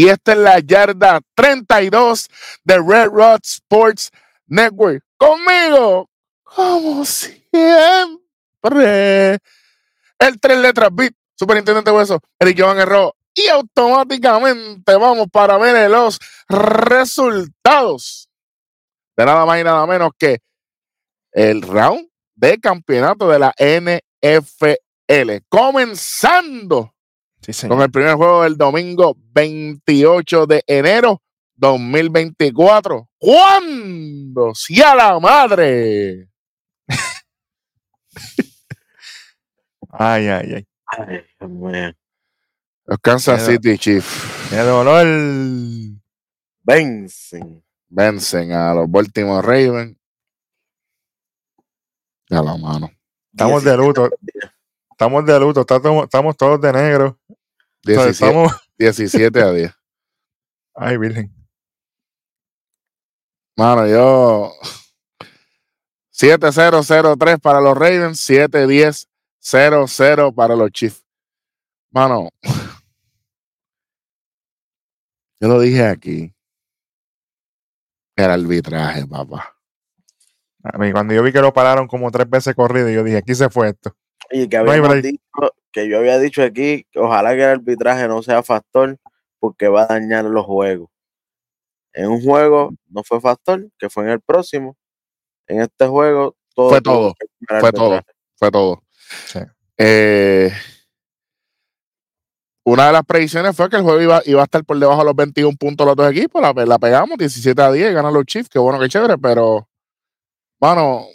Y esta es la yarda 32 de Red Rod Sports Network. Conmigo, como siempre, el tres letras beat, superintendente Hueso, Eric Jovan Herro. Y automáticamente vamos para ver los resultados de nada más y nada menos que el round de campeonato de la NFL. Comenzando con el primer juego del domingo 28 de enero 2024. ¿Cuándo? ¡Sí a la madre! ay, ay, ay. Ay. Los Kansas Qué City Chiefs ¡Qué dolor! Vencen. vencen a los Baltimore Ravens. A la mano. Estamos de luto. Estamos de luto. Estamos, todos de negro. O sea, 17, estamos... 17 a 10. Ay, virgen. Mano, yo 7-0-0-3 para los Ravens, 7-10-0-0 para los Chiefs. Mano, yo lo dije aquí. El arbitraje, papá. A mí, cuando yo vi que lo pararon como tres veces corrido, yo dije, aquí se fue esto. Y que, habíamos dicho, que yo había dicho aquí que ojalá que el arbitraje no sea factor porque va a dañar los juegos. En un juego no fue factor, que fue en el próximo. En este juego todo Fue todo, fue todo. Fue todo. Sí. Eh, una de las predicciones fue que el juego iba, iba a estar por debajo de los 21 puntos los dos equipos. La, la pegamos 17 a 10, ganan los Chiefs. Qué bueno, qué chévere, pero, mano,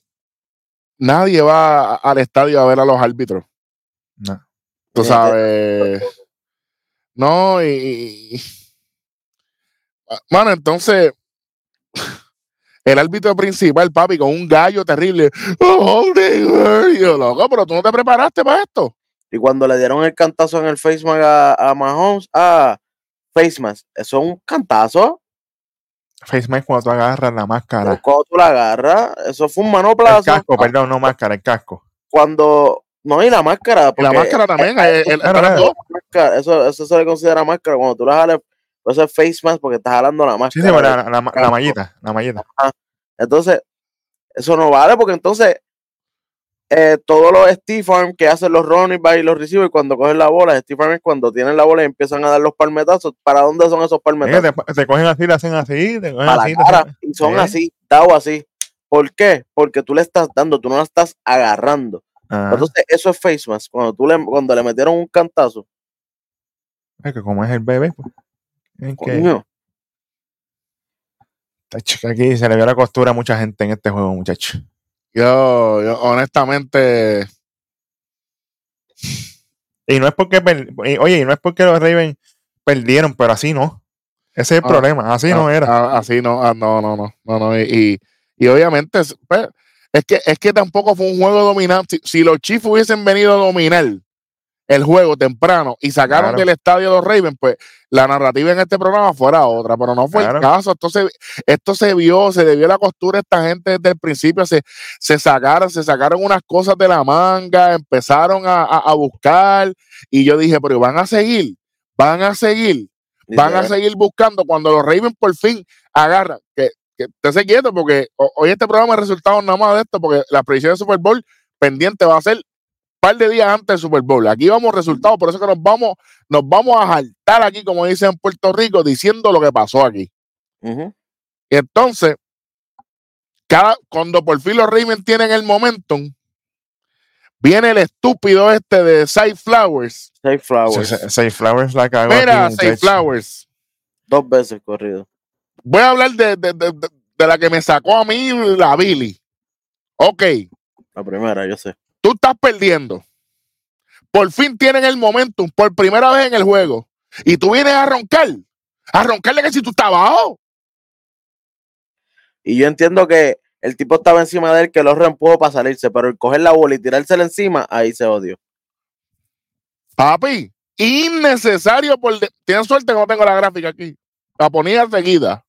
nadie va a- al estadio a ver a los árbitros. No. Tú sabes. No, y. Mano, entonces. El árbitro principal, papi, con un gallo terrible. Oh, yo, loco, pero tú no te preparaste para esto. Y cuando le dieron el cantazo en el face mask a, a Mahomes, ah, face mask, eso es un cantazo. Face mask cuando tú agarras la máscara. Cuando tú la agarras, eso fue un El manoplazo. casco, perdón, no máscara, el casco. Cuando, no, y la máscara. Y la porque máscara también. eh, el- el- máscara, eso, eso se le considera máscara. Cuando tú la jalas, eso es face mask porque estás jalando la Sí, máscara. sí, pero de- la, la, la mallita, la mallita. Entonces, eso no vale porque entonces eh, todos los Steve que hacen los running back y los receivers cuando cogen la bola, Steve es cuando tienen la bola y empiezan a dar los palmetazos. ¿Para dónde son esos Sí, palmetazos? te, te cogen así, le hacen así, te cogen así. la te cara. Y son Sí. así, dados así. ¿Por qué? Porque tú le estás dando, tú no la estás agarrando. Ajá. Entonces, eso es face mask. Cuando tú le, cuando le metieron un cantazo, Es que como es el bebé, pues. coño, aquí se le vio la costura a mucha gente en este juego, muchacho. Yo, yo, honestamente, Y no es porque, oye, y no es porque los Ravens perdieron, pero así no. Ese es el Ah, problema, así no ah, era. ah, así no, ah, no, no, no, no, no. Y, y, y obviamente, es- pues, es que, es que tampoco fue un juego dominante. Si, si los Chiefs hubiesen venido a dominar el juego temprano y sacaron Claro. del estadio los Ravens, pues la narrativa en este programa fuera otra, pero no fue Claro. el caso. Entonces, esto se vio, se debió la costura esta gente desde el principio, se, se sacaron, se sacaron unas cosas de la manga, empezaron a, a- a buscar, y yo dije, pero van a seguir, van a seguir van a seguir buscando cuando los Ravens por fin agarran. Que, que te se quieto porque ho- hoy este programa es resultado nada más de esto, porque la predicción del Super Bowl pendiente va a ser par de días antes del Super Bowl. Aquí vamos resultados, por eso que nos vamos, nos vamos a saltar aquí, como dicen en Puerto Rico, diciendo lo que pasó aquí. Y entonces, cada, cuando por fin los Ravens tienen el momentum, viene el estúpido este de Side Flowers. Safe Flowers. Safe Flowers la cagó. Mira, Side. Flowers. Dos veces corrido. voy a hablar de, de- de- de- de la que me sacó a mí la Billy. Ok, La primera, yo sé. Estás perdiendo. Por fin tienen el momentum por primera vez en el juego. Y tú vienes a roncar. A roncarle que si tú estás abajo. Y yo entiendo que el tipo estaba encima de él, que lo reempujo para salirse, pero el coger la bola y tirársela encima, ahí se odió. Papi, innecesario por... de- Tienes suerte que no tengo la gráfica aquí. La ponía seguida.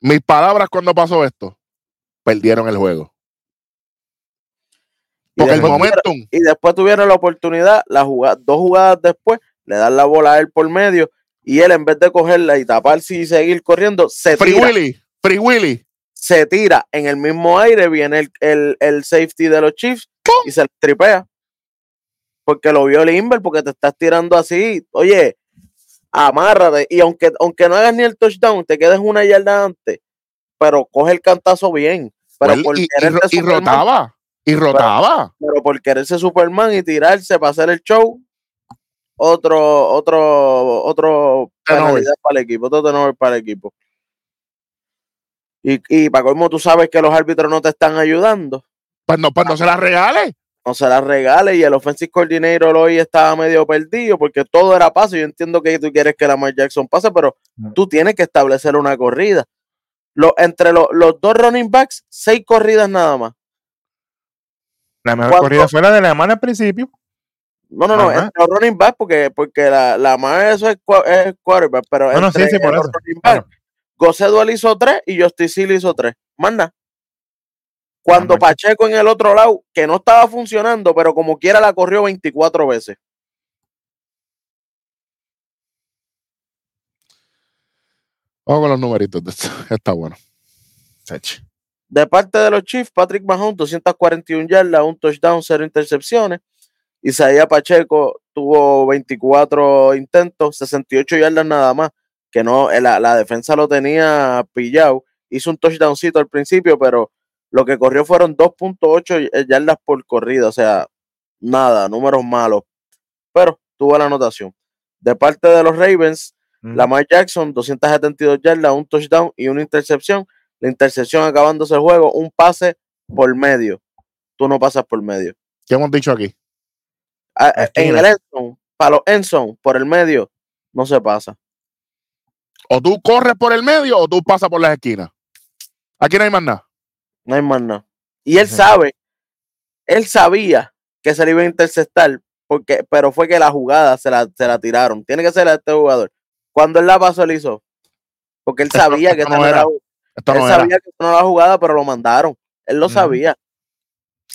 Mis palabras cuando pasó esto. Perdieron el juego. Y Porque el momentum... y después tuvieron la oportunidad, la jugada, dos jugadas después, le dan la bola a él por medio y él en vez de cogerla y taparse y seguir corriendo, se Free tira, Willy, Free Willy. se tira en el mismo aire, viene el, el- el safety de los Chiefs y se tripea. Porque lo vio Limber, porque te estás tirando así. Oye, amárrate. Y aunque, aunque no hagas ni el touchdown, te quedes una yarda antes, pero coge el cantazo bien. Pero Well, por y, y y Superman, rotaba. Y rotaba. pero por quererse Superman y tirarse para hacer el show, otro, otro, otro penalidad para el equipo, otro turnover para el equipo. Y, y para colmo, tú sabes que los árbitros no te están ayudando, Pues no, pues no se la regale. no se las regales. Y el offensive coordinator hoy estaba medio perdido porque todo era pase. Yo entiendo que tú quieres que Lamar Jackson pase, pero No. tú tienes que establecer una corrida. Lo- entre lo- los dos running backs, seis corridas nada más. La mejor corrida fue la de la mano al principio. No, no, no, entre los running back, porque, porque la, la más eso es, es quarterback, pero No, no, sí, entre sí, por los eso. running José hizo tres y Justice Hill hizo tres. Más nada. Cuando macho. Pacheco en el otro lado, que no estaba funcionando, pero como quiera la corrió 24 veces. Vamos con los numeritos. de esto. Está bueno. Sech. De parte de los Chiefs, Patrick Mahomes, 241 yardas, un touchdown, cero intercepciones. Isaías Pacheco tuvo 24 intentos, 68 yardas nada más, que no, eh, la, la defensa lo tenía pillado. Hizo un touchdowncito al principio, pero lo que corrió fueron 2.8 y- yardas por corrida, o sea, nada, números malos. Pero tuvo la anotación. De parte de los Ravens, Mm. Lamar Jackson, 272 yardas, un touchdown y una intercepción. La intercepción acabándose el juego, un pase por medio. Tú no pasas por medio. ¿Qué hemos dicho aquí? Ah, En el endzone, para los endzone, por el medio, no se pasa. O tú corres por el medio o tú pasas por las esquinas. Aquí no hay más nada. No hay más nada. Y él sabe, él sabía que se le iba a interceptar, porque, pero fue que la jugada se la, se la tiraron. Tiene que ser a este jugador. Cuando él la pasó, él hizo. Porque él Esto- sabía que esto no era. Esto él no era. sabía que no era la jugada, pero lo mandaron. Él lo sabía.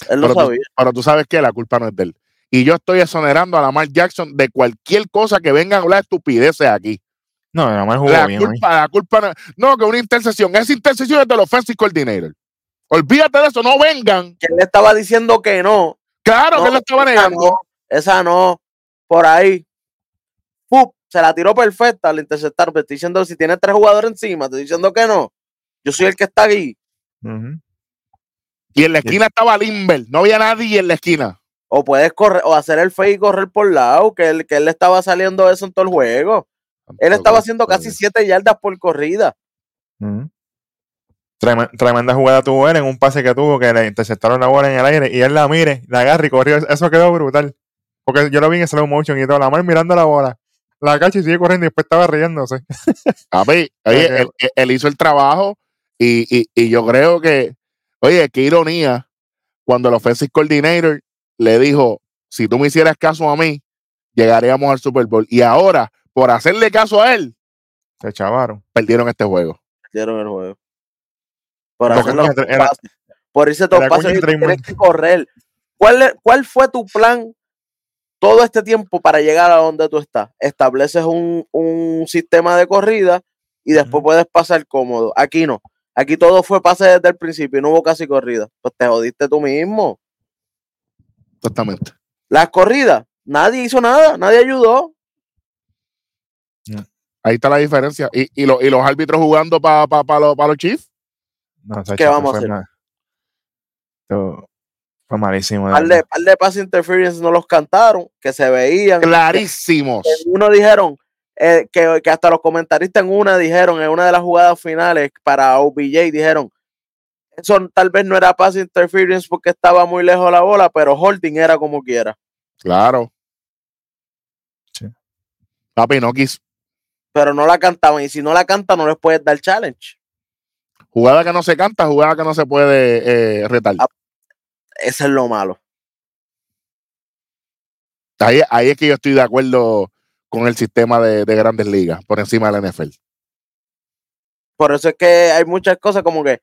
Él lo Pero tú, sabía. pero tú sabes que la culpa no es de él. Y yo estoy exonerando a Lamar Jackson de cualquier cosa que vengan a hablar estupideces aquí. No, más jugó La bien. culpa, la culpa no, no, que una intercesión. Esa intercesión es del offensive coordinator. Olvídate de eso, no vengan. Que él estaba diciendo que no. Claro que No, él lo estaba esa negando. no, esa no. Por ahí. Se la tiró perfecta al interceptar. Te estoy diciendo, si tiene tres jugadores encima, te estoy diciendo que no. Yo soy el que está aquí. Y en la esquina estaba Limber. No había nadie en la esquina. O puedes correr, o hacer el fake y correr por lado, que él, que él le estaba saliendo eso en todo el juego. Él estaba haciendo casi siete yardas por corrida. Tremenda jugada tuvo él en un pase que tuvo que le interceptaron la bola en el aire y él la mire, la agarra y corrió. Eso quedó brutal. Porque yo lo vi en slow motion y todo, la mano mirando la bola. La cacha y sigue corriendo y después estaba riéndose. Papi, oye, Ok. él, hizo el trabajo y, y- y yo creo que, oye, qué ironía cuando el offensive coordinator le dijo, si tú me hicieras caso a mí, llegaríamos al Super Bowl. Y ahora, por hacerle caso a él, Se chavaron. perdieron este juego. Perdieron el juego. Por, Porque hacer no, los era- por irse todos era pases coño y tienes que correr. ¿Cuál, ¿Cuál fue tu plan todo este tiempo para llegar a donde tú estás? Estableces un, un sistema de corrida y después puedes pasar cómodo. Aquí no. Aquí todo fue pase desde el principio y no hubo casi corrida. Pues te jodiste tú mismo. Exactamente. Las corridas, nadie hizo nada, nadie ayudó. Ahí está la diferencia. Y, y, lo- y los árbitros jugando para los, pa los Chiefs. No, ¿Qué vamos a hacer? Fue malísimo. Par de, par de pass interference no los cantaron, que se veían. Clarísimos. uno dijeron eh, que, que hasta los comentaristas en una dijeron, en una de las jugadas finales para OBJ, dijeron, eso tal vez no era pass interference porque estaba muy lejos la bola, pero holding era como quiera. Claro. Sí. Papi, no quiso. Pero no la cantaban, y si no la cantan, no les puedes dar challenge. Jugada que no se canta, jugada que no se puede eh, retar. Eso es lo malo. Ahí, ahí es que yo estoy de acuerdo con el sistema de, de grandes ligas por encima de la NFL. Por eso es que hay muchas cosas como que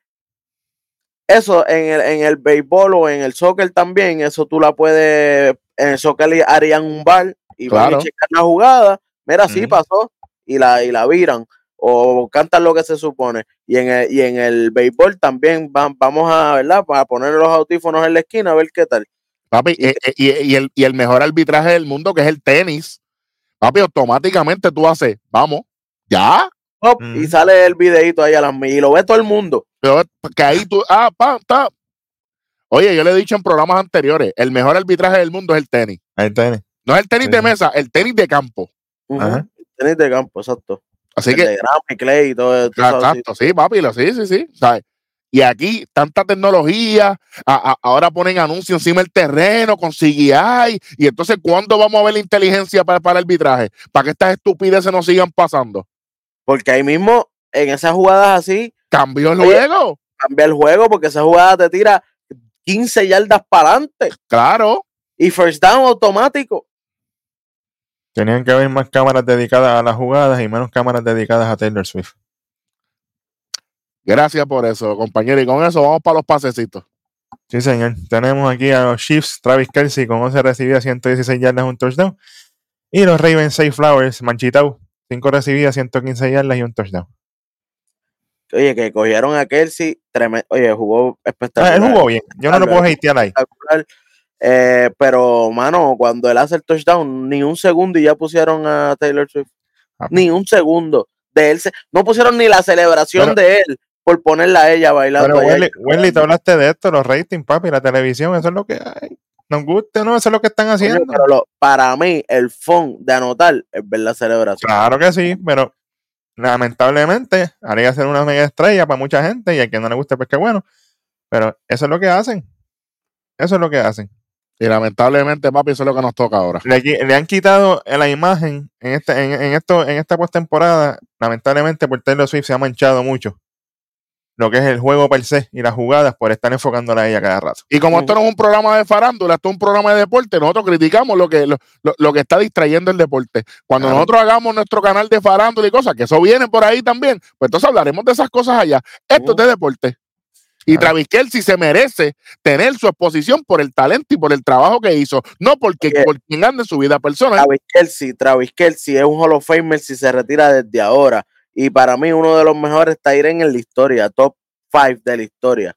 eso en el, en el béisbol o en el soccer también, eso tú la puedes, en el soccer harían un bar, y van a checar la jugada, mira, sí Ujú. pasó, y la, y la viran, o cantan lo que se supone. Y en el, y en el béisbol también va- vamos a, ¿verdad? Para poner los audífonos en la esquina a ver qué tal. Papi, Y- eh, eh, y, y el, y el mejor arbitraje del mundo, que es el tenis. Papi, automáticamente tú haces, vamos, ya. Hop, Y sale el videito ahí a las mil y lo ve todo el mundo. Pero que ahí tú, ah, pa, ta. Oye, yo le he dicho en programas anteriores, el mejor arbitraje del mundo es el tenis. Ahí tenés. No es el tenis Sí, de mesa, el tenis de campo. Ajá. Tenis de campo, exacto. Así El que, de grama y clay y todo, así. exacto, sí, papi, lo, sí, sí, sí. ¿sabes? Y aquí, tanta tecnología, a- a- ahora ponen anuncios encima del terreno con CGI. Y entonces, ¿cuándo vamos a ver la inteligencia para, para el arbitraje? Para que estas estupideces no sigan pasando. Porque ahí mismo, en esas jugadas así, Cambió el Oye. juego. cambia el juego porque esa jugada te tira 15 yardas para adelante Claro. y first down automático. Tenían que haber más cámaras dedicadas a las jugadas y menos cámaras dedicadas a Taylor Swift. Gracias por eso, compañero. Y con eso vamos para los pasecitos. Sí, señor. Tenemos aquí a los Chiefs, Travis Kelsey con 11 recibidas, 116 yardas, un touchdown. Y los Ravens, 6 Flowers, Manchitau, 5 recibidas, 115 yardas y un touchdown. Oye, que cogieron a Kelsey, tremen- oye, jugó Ah, espectacular. él jugó bien. Yo no lo puedo hatear ahí. Eh, pero, mano, cuando él hace el touchdown, ni un segundo y ya pusieron a Taylor Swift. Ah, Ni un segundo. De él se- no pusieron ni la celebración Pero- de él por ponerla a ella bailando. Pero. Wendy, Wendy, te hablaste de esto, los ratings, papi, la televisión, eso es lo que hay. Nos guste o no, eso es lo que están haciendo. pero lo- para mí, el fun de anotar es ver la celebración. Claro que sí, pero lamentablemente haría ser una mega estrella para mucha gente y a quien no le guste, pues qué bueno. Pero eso es lo que hacen. Eso es lo que hacen. Y lamentablemente, papi, eso es lo que nos toca ahora. Le, han quitado la imagen en, este, en, en esto, en esta postemporada. Lamentablemente, por Taylor Swift se ha manchado mucho. Lo que es el juego per se y las jugadas por estar enfocándola a ella cada rato. Y como esto no es un programa de farándula, esto es un programa de deporte, nosotros criticamos lo que, lo, lo- lo que está distrayendo el deporte. Cuando Claro. nosotros hagamos nuestro canal de farándula y cosas, que eso viene por ahí también, pues entonces hablaremos de esas cosas allá. Esto es de deporte. Y. Travis Kelsey se merece tener su exposición por el talento y por el trabajo que hizo, no porque Oye. por quien ande su vida personal. Travis Kelsey, Travis Kelsey es un Hall of Famer si se retira desde ahora. Y para mí, uno de los mejores Tyren en la historia, top 5 de la historia.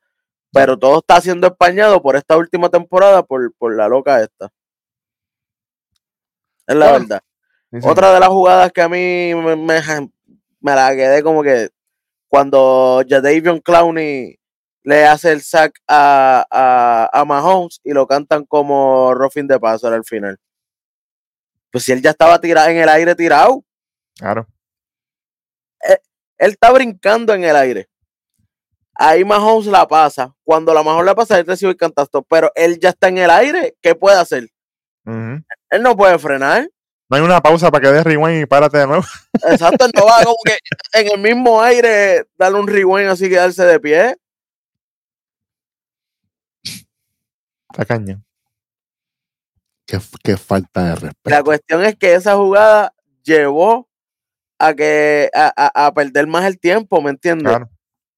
Pero todo está siendo españado por esta última temporada por, por la loca esta. Es la Bueno, verdad. Sí, sí. Otra de las jugadas que a mí me, me, me la quedé como que cuando Jadavion Clowney le hace el sack a, a, a Mahomes y lo cantan como Ruffin de Passer al final. Pues si él ya estaba tirado en el aire tirado, Claro. él está brincando en el aire. Ahí Mahomes la pasa. Cuando la Mahomes la pasa, él recibe el cantazo. Pero él ya está en el aire. ¿Qué puede hacer? Él no puede frenar. No hay una pausa para que des rewind y párate de nuevo. Exacto, él no va como que en el mismo aire darle un rewind así quedarse de pie. Está caña. Qué, qué falta de respeto. La cuestión es que esa jugada llevó a que a, a- a perder más el tiempo, ¿me entiendes? Claro.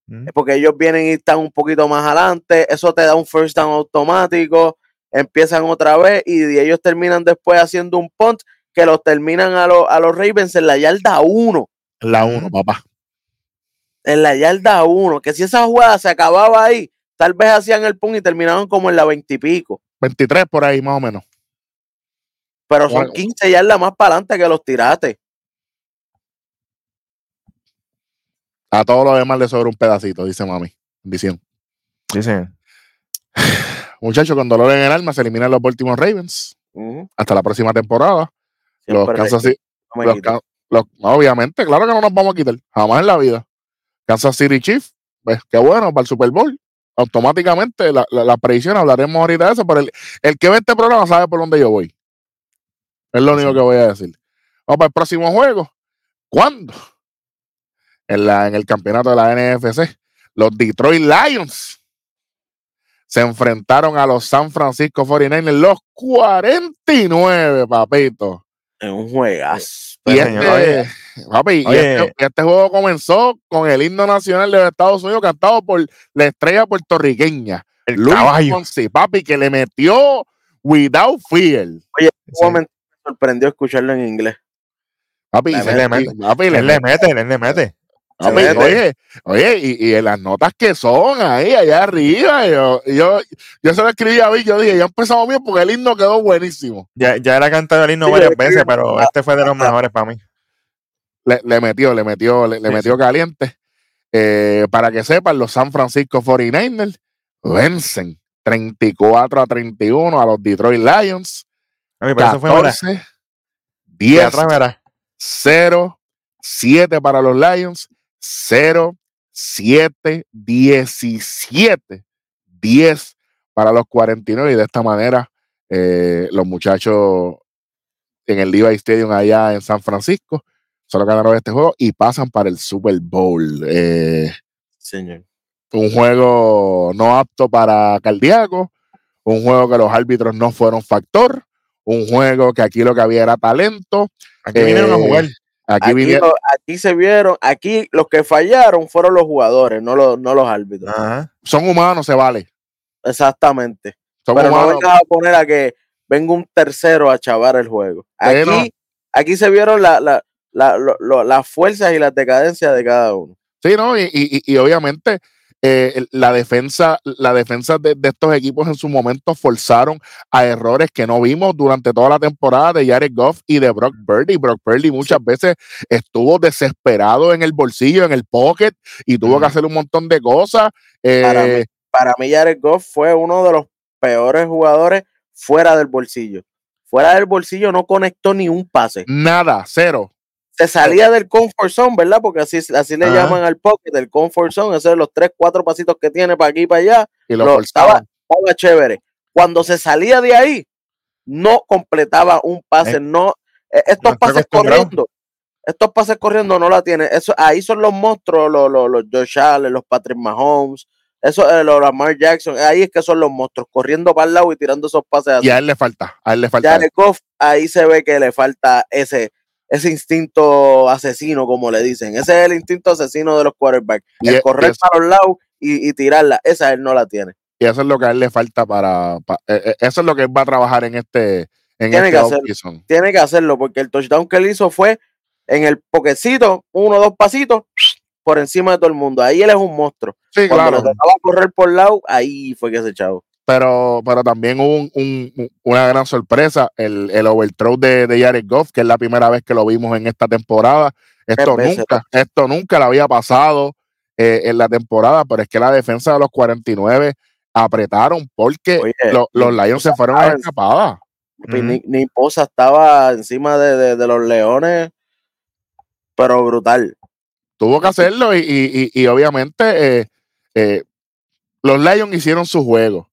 Ujú. Porque ellos vienen y están un poquito más adelante, eso te da un first down automático, empiezan otra vez y ellos terminan después haciendo un punt que los terminan a, los a los Ravens en la yarda 1, La Ujú. 1, papá. en la yarda 1, que si esa jugada se acababa ahí, tal vez hacían el punt y terminaban como en la 20 y pico, 23 por ahí, más o menos. pero son Bueno. 15 yardas más para adelante que los tiraste. A todo lo demás le sobra un pedacito, dice mami. Sí, sí. Muchachos, con dolor en el alma se eliminan los Baltimore Ravens. Hasta la próxima temporada. Los Kansas City, no los los- obviamente, claro que no nos vamos a quitar. Jamás en la vida. Kansas City Chiefs, pues qué bueno para el Super Bowl. Automáticamente, la, la, la predicción, hablaremos ahorita de eso, pero el, el que ve este programa sabe por dónde yo voy. Es lo único que voy a decir. Vamos para el próximo juego. ¿Cuándo? En, la, en el campeonato de la NFC, los Detroit Lions se enfrentaron a los San Francisco 49ers, los 49, papito. En un juegazo. Y Pues, este, señor, oye. papi, y Oye. este, y este juego comenzó con el himno nacional de los Estados Unidos cantado por la estrella puertorriqueña, El Luis caballo. Papi, que le metió Without Fear. Un Sí. momento, sorprendió escucharlo en inglés. Papi, Le se- mete, y- mete. papi, le le mete, le mete. Mete. oye, oye, y, y en las notas que son ahí, allá arriba, yo, yo, yo se lo escribí a mí, yo dije, ya empezamos bien porque el himno quedó buenísimo. Ya, ya era cantado el himno Sí, varias veces, pero este fue de los mejores para mí. Le, le metió, le metió, le, le Sí, metió caliente. Eh, para que sepan, los San Francisco 49ers vencen 34 a 31 a los Detroit Lions. A mí, pero eso fue ahora. 14, De 10, atrás, verá. 0, 7 para los Lions, 0, 7, 17, 10 para los 49 y de esta manera eh, los muchachos en el Levi Stadium allá en San Francisco solo ganaron este juego y pasan para el Super Bowl. Eh, Señor. un juego no apto para cardíaco, un juego que los árbitros no fueron factor, un juego que aquí lo que había era talento. Aquí vinieron a Eh, jugar. Aquí, Aquí, lo- aquí se vieron, aquí los que fallaron fueron los jugadores, no los, no los árbitros. Ajá. son humanos, se vale. Exactamente. Son Pero no humanos. vengas a poner a que venga un tercero a chavar el juego. Aquí, no. aquí se vieron la, la- la- lo- lo- las fuerzas y las decadencias de cada uno. Sí, ¿no? Y, y- y obviamente eh, la defensa, la defensa de, de estos equipos en su momento forzaron a errores que no vimos durante toda la temporada de Jared Goff y de Brock Purdy. Brock Purdy muchas veces estuvo desesperado en el bolsillo, en el pocket, y tuvo que hacer un montón de cosas. Eh, Para mí. Para mí, Jared Goff fue uno de los peores jugadores fuera del bolsillo. Fuera del bolsillo no conectó ni un pase. nada, cero. Se salía del comfort zone, ¿verdad? Porque así, así le Ajá. llaman al pocket, del comfort zone. Esos son los tres, cuatro pasitos que tiene para aquí y para allá. Y lo, Lo- estaba chévere. Cuando se salía de ahí, no completaba un pase, Eh, no. eh, no estos pases corriendo, estos pases corriendo no la tiene. Eso, ahí son los monstruos, los, los, los Josh Allen, los Patrick Mahomes, eso, eh, los Lamar Jackson. Ahí es que son los monstruos, corriendo para el lado y tirando esos pases así. Y a él le falta, a él le falta. Jared Goff, ahí se ve que le falta ese, ese instinto asesino, como le dicen. Ese es el instinto asesino de los quarterbacks. Y el e- correr es- para los lados y, y tirarla. Esa él no la tiene. Y eso es lo que a él le falta para. pa- eh, eh, eso es lo que él va a trabajar en este. En Tiene este que hacerlo. Tiene que hacerlo porque el touchdown que él hizo fue en el poquecito, uno o dos pasitos por encima de todo el mundo. Ahí él es un monstruo. Sí, Cuando claro. le tocaba correr por lado, ahí fue que se echaba. Pero, pero también hubo un- un- un- una gran sorpresa, el, el overthrow de, de Jared Goff, que es la primera vez que lo vimos en esta temporada. Esto nunca, esto nunca le había pasado eh, en la temporada, pero es que la defensa de los 49 apretaron porque Oye, lo- los Lions se fueron a ¿sabes? escapada. Ni, ni Poza estaba encima de, de- de los leones, pero brutal. Tuvo que hacerlo y, y- y- y obviamente eh, eh, los Lions hicieron su juego.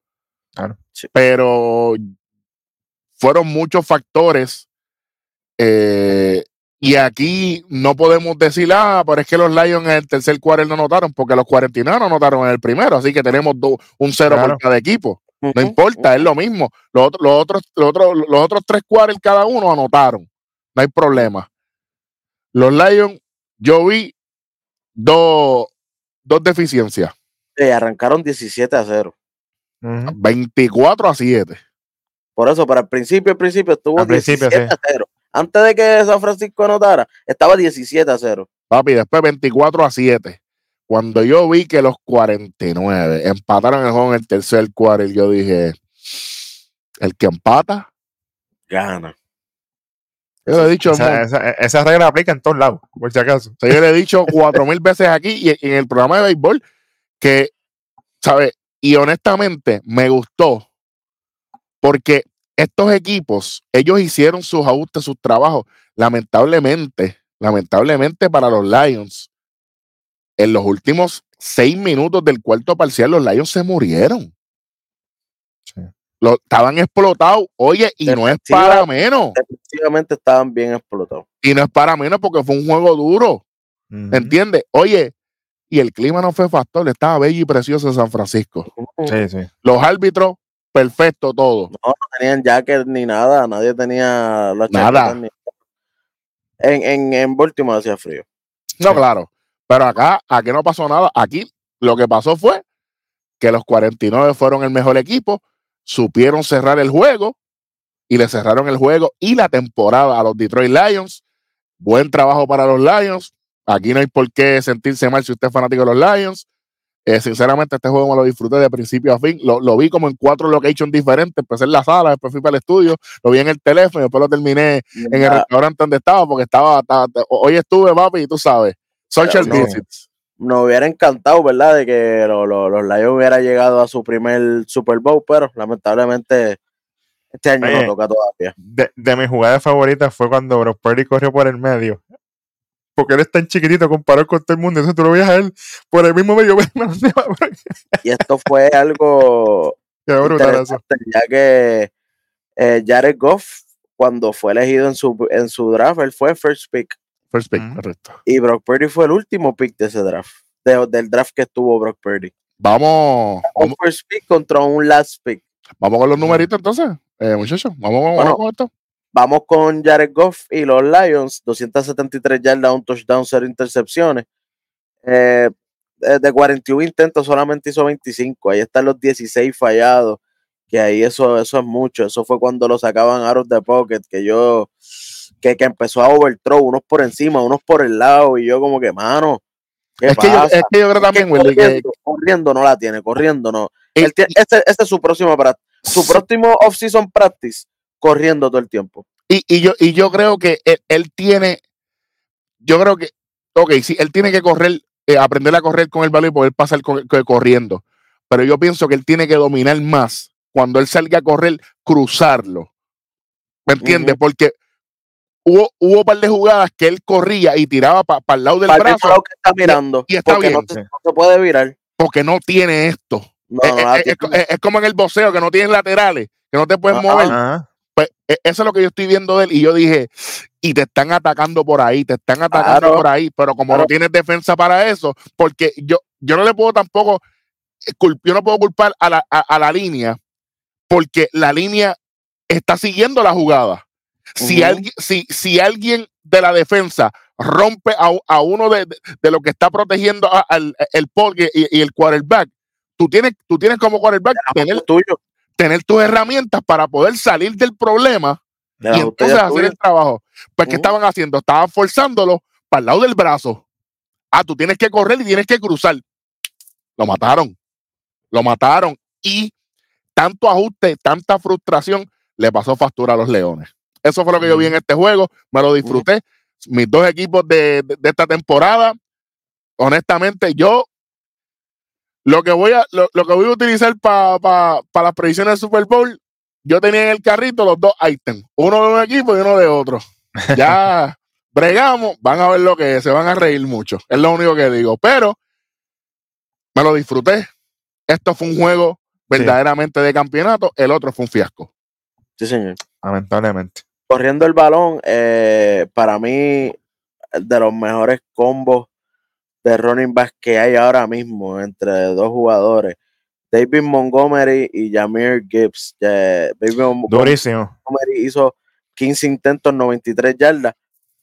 Claro. Sí. Pero fueron muchos factores. eh, y aquí no podemos decir, ah, pero es que los Lions en el tercer cuarto no anotaron, porque los 49 no anotaron en el primero, así que tenemos do- un cero Claro. por cada equipo. No importa, es lo mismo. Los, otros- los, otros, los, otros, los otros tres cuartos cada uno anotaron. No hay problema. Los Lions, yo vi dos, dos deficiencias. Sí, arrancaron 17 a 0. Ujú. 24 a 7. Por eso, para el principio, al principio estuvo Al principio, 17 sí. a 0. Antes de que San Francisco anotara, estaba 17 a 0. Papi, después 24 a 7. Cuando yo vi que los 49 empataron el juego en el tercer cuarto, yo dije, el que empata, Gana. yo le he dicho, Esa, esa- esa regla aplica en todos lados, por si acaso. O sea, yo le he dicho cuatro mil veces aquí y en el programa de béisbol que, ¿sabes? Y honestamente me gustó porque estos equipos, ellos hicieron sus ajustes, sus trabajos. Lamentablemente, lamentablemente para los Lions, en los últimos seis minutos del cuarto parcial, los Lions se murieron. Sí. Lo, estaban explotados. Oye, y no es para menos. Definitivamente estaban bien explotados. Y no es para menos porque fue un juego duro. Ujú. ¿Entiendes? Oye, y el clima no fue factor, estaba bello y precioso en San Francisco. Sí, sí. Los árbitros, perfecto todo. No tenían jacket ni nada, nadie tenía la Nada. ni- En, en, en Baltimore hacía frío. No, Sí. claro. Pero acá, aquí no pasó nada. Aquí lo que pasó fue que los 49 fueron el mejor equipo, supieron cerrar el juego y le cerraron el juego y la temporada a los Detroit Lions. Buen trabajo para los Lions. Aquí no hay por qué sentirse mal si usted es fanático de los Lions. Eh, sinceramente, este juego me lo disfruté de principio a fin. Lo, lo vi como en cuatro locations diferentes. Empecé en la sala, después fui para el estudio, lo vi en el teléfono y después lo terminé en el restaurante donde estaba, porque estaba, estaba- hoy estuve, papi, y tú sabes, social No. visits. nos hubiera encantado, ¿verdad? De que lo- lo- los Lions hubieran llegado a su primer Super Bowl, pero lamentablemente este año Oye. no toca todavía. De, de mis jugadas favoritas fue cuando Brock Purdy corrió por el medio. Porque él es tan chiquitito comparado con todo el mundo. Entonces tú lo veías a él por el mismo medio. Y esto fue algo Qué brutal eso. interesante, ya que eh, Jared Goff, cuando fue elegido en su, en su draft, él fue first pick. First pick, Ujú. correcto. Y Brock Purdy fue el último pick de ese draft, de- del draft que estuvo Brock Purdy. Vamos, Un vamos, first pick contra un last pick. vamos con los numeritos entonces, eh, muchachos. Vamos, vamos Bueno. con esto. Vamos con Jared Goff y los Lions, 273 yardas, un touchdown, cero intercepciones. Eh, de de 41 intentos solamente hizo 25. Ahí están los 16 fallados, que ahí eso, eso es mucho. Eso fue cuando lo sacaban out of the pocket, que yo, que, que empezó a overthrow, unos por encima, unos por el lado, y yo como que, mano, ¿qué Es que, yo, es que yo creo también, Willy, que, corriendo, corriendo no la tiene, corriendo no. y- Él tiene- este, este es su próximo su próximo off-season practice, corriendo todo el tiempo. Y, y yo, y yo creo que él, él tiene, yo creo que, ok, sí, él tiene que correr, eh, aprender a correr con el balón y poder pasar con- corriendo. Pero yo pienso que él tiene que dominar más cuando él salga a correr, cruzarlo. ¿Me entiendes? Porque hubo, hubo un par de jugadas que él corría y tiraba para el lado del Para brazo lado que está mirando. y está porque bien, no, te- sí. no se puede virar. porque no tiene esto. No, es, es- es como en el boxeo, que no tiene laterales, que no te puedes Ajá. mover. Ajá. Pues e- eso es lo que yo estoy viendo de él. Y yo dije, y te están atacando por ahí, te están atacando Claro. por ahí, pero como Claro. no tienes defensa para eso, porque yo, yo no le puedo tampoco, eh, yo no puedo culpar a la, a, a la línea, porque la línea está siguiendo la jugada. Si, alguien, si, si alguien de la defensa rompe a, a uno de, de, de lo que está protegiendo a- al el y, y el quarterback, tú tienes, tú tienes como quarterback tener, tuyo. Tener tus herramientas para poder salir del problema De y entonces es hacer el trabajo. Pues, ¿qué Ujú. estaban haciendo? Estaban forzándolo para el lado del brazo. Ah, tú tienes que correr y tienes que cruzar. Lo mataron. Lo mataron. Y tanto ajuste, tanta frustración, le pasó factura a los Leones. Eso fue lo que yo vi en este juego. Me lo disfruté. Mis dos equipos de, de- de esta temporada, honestamente, yo lo que voy a, lo, lo que voy a utilizar para las predicciones del Super Bowl, yo tenía en el carrito los dos ítems, uno de un equipo y uno de otro. Ya bregamos, van a ver lo que es, se van a reír mucho. Es lo único que digo. Pero me lo disfruté. Esto fue un juego verdaderamente de campeonato, el otro fue un fiasco. Sí, señor. Lamentablemente. Corriendo el balón, eh, para mí, de los mejores combos de running back que hay ahora mismo entre dos jugadores. David Montgomery y Jamir Gibbs. Eh, David Durísimo. Montgomery hizo 15 intentos, 93 yardas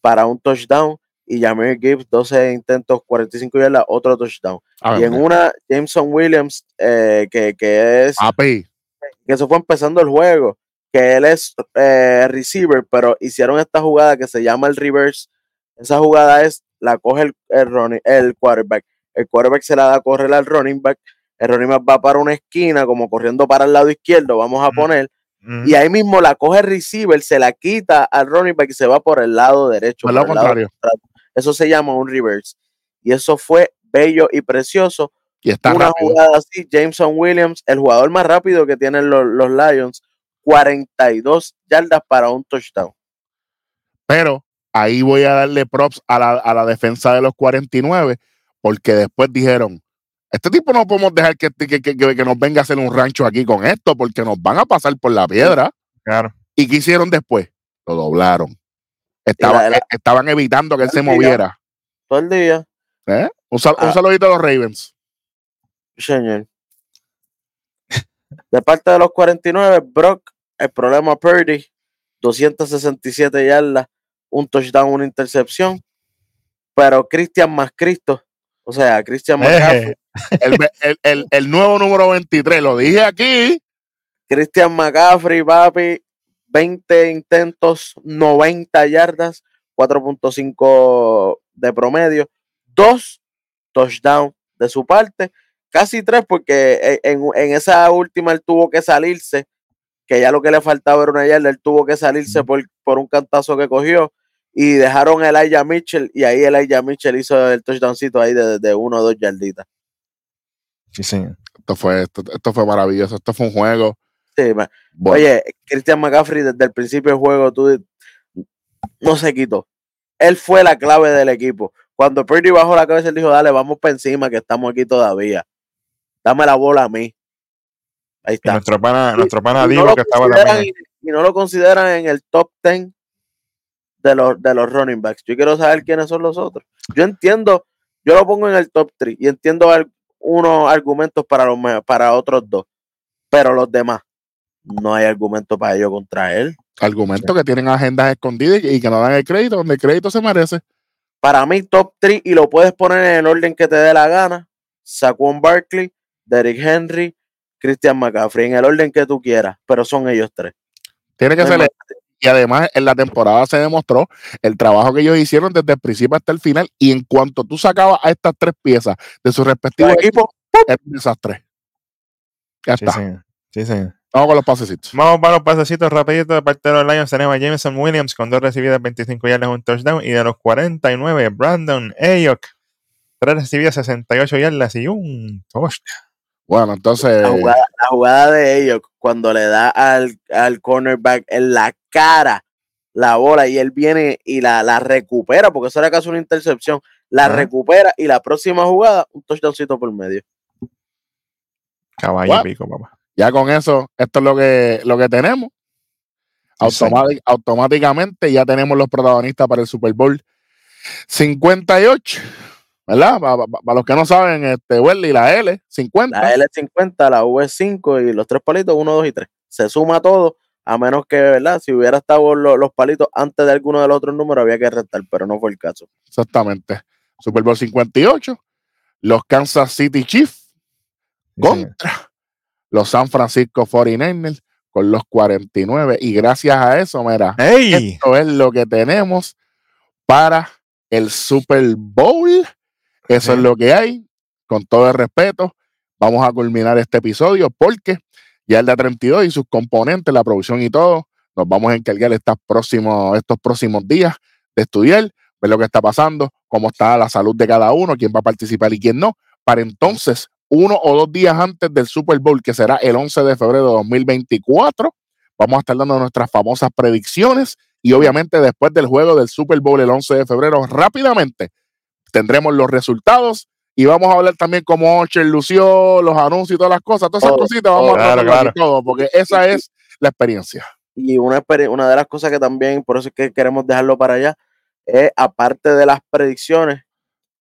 para un touchdown. Y Jamir Gibbs, 12 intentos, 45 yardas, otro touchdown. A Y en una, Jameson Williams, eh, que, que es papi, que eso fue empezando el juego, que él es eh, receiver, pero hicieron esta jugada que se llama el reverse. Esa jugada es, la coge el, el, running- el quarterback. El quarterback se la da a correr al running back. El running back va para una esquina, como corriendo para el lado izquierdo, vamos a poner. Y ahí mismo la coge el receiver, se la quita al running back y se va por el lado derecho. al lado por el lado contrario. eso se llama un reverse. Y eso fue bello y precioso. Y está Una rápido. jugada así, Jameson Williams, el jugador más rápido que tienen los, los Lions, 42 yardas para un touchdown. Pero ahí voy a darle props a la, a la defensa de los 49, porque después dijeron, este tipo no podemos dejar que, que, que- que- que nos venga a hacer un rancho aquí con esto, porque nos van a pasar por la piedra. Claro. ¿Y qué hicieron después? Lo doblaron. Estaban, la- eh, estaban evitando que él se moviera. Todo el día, ¿eh? Un, sal- un Ah. saludito a los Ravens. señor. De parte de los 49, Brock, el problema Purdy, 267 yardas, un touchdown, una intercepción. Pero Cristian más Cristo, o sea, Cristian McCaffrey, Eh, El, ve- el- el- el nuevo número 23, lo dije aquí. Christian McCaffrey, papi, 20 intentos, 90 yardas, 4.5 de promedio, dos touchdowns de su parte, casi tres porque en, en, esa última él tuvo que salirse, que ya lo que le faltaba era una yarda, él tuvo que salirse por, por un cantazo que cogió y dejaron a Elijah Mitchell y ahí Elijah Mitchell hizo el touchdowncito ahí de, de uno o dos yarditas. Sí, sí. Esto fue, esto, esto fue maravilloso, esto fue un juego. Sí, bueno. Oye, Christian McCaffrey desde el principio del juego tú, no se quitó. Él fue la clave del equipo. Cuando Purdy bajó la cabeza, él dijo, dale, vamos para encima, que estamos aquí todavía. Dame la bola a mí. Ahí está. Y nuestro pana, nuestro pana y no que estaba consideran- también. Y no lo consideran en el top 10 de los, de los running backs. Yo quiero saber quiénes son los otros. Yo entiendo, yo lo pongo en el top 3 y entiendo al- unos argumentos para, los, para otros dos. Pero los demás, no hay argumento para ello contra él. Argumentos que tienen agendas escondidas y que no dan el crédito donde el crédito se merece. Para mí, top 3 y lo puedes poner en el orden que te dé la gana. Saquon Barkley, Derrick Henry, Christian McCaffrey, en el orden que tú quieras, pero son ellos tres. Tiene que No ser. Y además, en la temporada se demostró el trabajo que ellos hicieron desde el principio hasta el final. Y en cuanto tú sacabas a estas tres piezas de su respectivo Los equipo, equipos, era un desastre. Ya Sí, está. sí. Sí, sí. Vamos con los pasecitos. Vamos para los pasecitos rapiditos de parte de los Lions. Tenemos a Jameson Williams con dos recibidas, 25 yardas, un touchdown. Y de los 49, Brandon Ayok, tres recibidas, 68 yardas y un touchdown. Bueno, entonces. la jugada, la jugada de ellos, cuando le da al, al cornerback en la cara la bola y él viene y la, la recupera, porque eso era casi una intercepción, la recupera y la próxima jugada, un touchdowncito por medio. Caballo pico, papá. Ya con eso, esto es lo que, lo que tenemos. Automáticamente ya tenemos los protagonistas para el Super Bowl 58, ¿verdad? Para, los que no saben, este Welly, la L, 50. La L50, la V5 y los tres palitos, 1, 2 y 3. Se suma todo, a menos que, ¿verdad? Si hubiera estado lo- los palitos antes de alguno de los otros números, había que restar, pero no fue el caso. Exactamente. Super Bowl 58, los Kansas City Chiefs Sí, contra los San Francisco 49ers con los 49. Y gracias a eso, mira, esto es lo que tenemos para el Super Bowl. Eso es lo que hay. Con todo el respeto, vamos a culminar este episodio porque ya el de 32 y sus componentes, la producción y todo, nos vamos a encargar estas próximos, estos próximos días de estudiar, ver lo que está pasando, cómo está la salud de cada uno, quién va a participar y quién no, para entonces, uno o dos días antes del Super Bowl, que será el 11 de febrero de 2024, vamos a estar dando nuestras famosas predicciones y obviamente después del juego del Super Bowl el 11 de febrero, rápidamente tendremos los resultados y vamos a hablar también cómo Ocher lució, los anuncios y todas las cosas, todas esas Todo, cositas, vamos todo. a hablar claro. todo, porque esa es la experiencia. Y una, una de las cosas que también, por eso es que queremos dejarlo para allá, es aparte de las predicciones,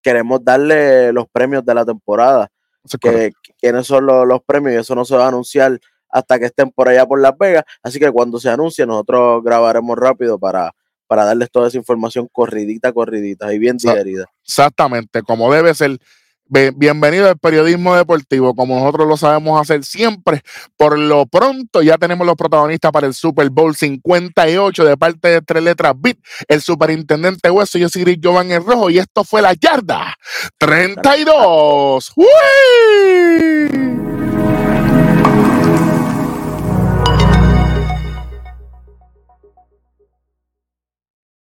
queremos darle los premios de la temporada. Es que quiénes son los, los premios y eso no se va a anunciar hasta que estén por allá por Las Vegas. Así que cuando se anuncie, nosotros grabaremos rápido para, para darles toda esa información corridita, corridita y bien digerida. Exactamente, como debe ser. Bienvenido al periodismo deportivo, como nosotros lo sabemos hacer siempre. Por lo pronto, ya tenemos los protagonistas para el Super Bowl 58 de parte de Tres Letras Beat, el superintendente Hueso. Yo soy Giovanni Rojo y esto fue la yarda 32. ¡Uy!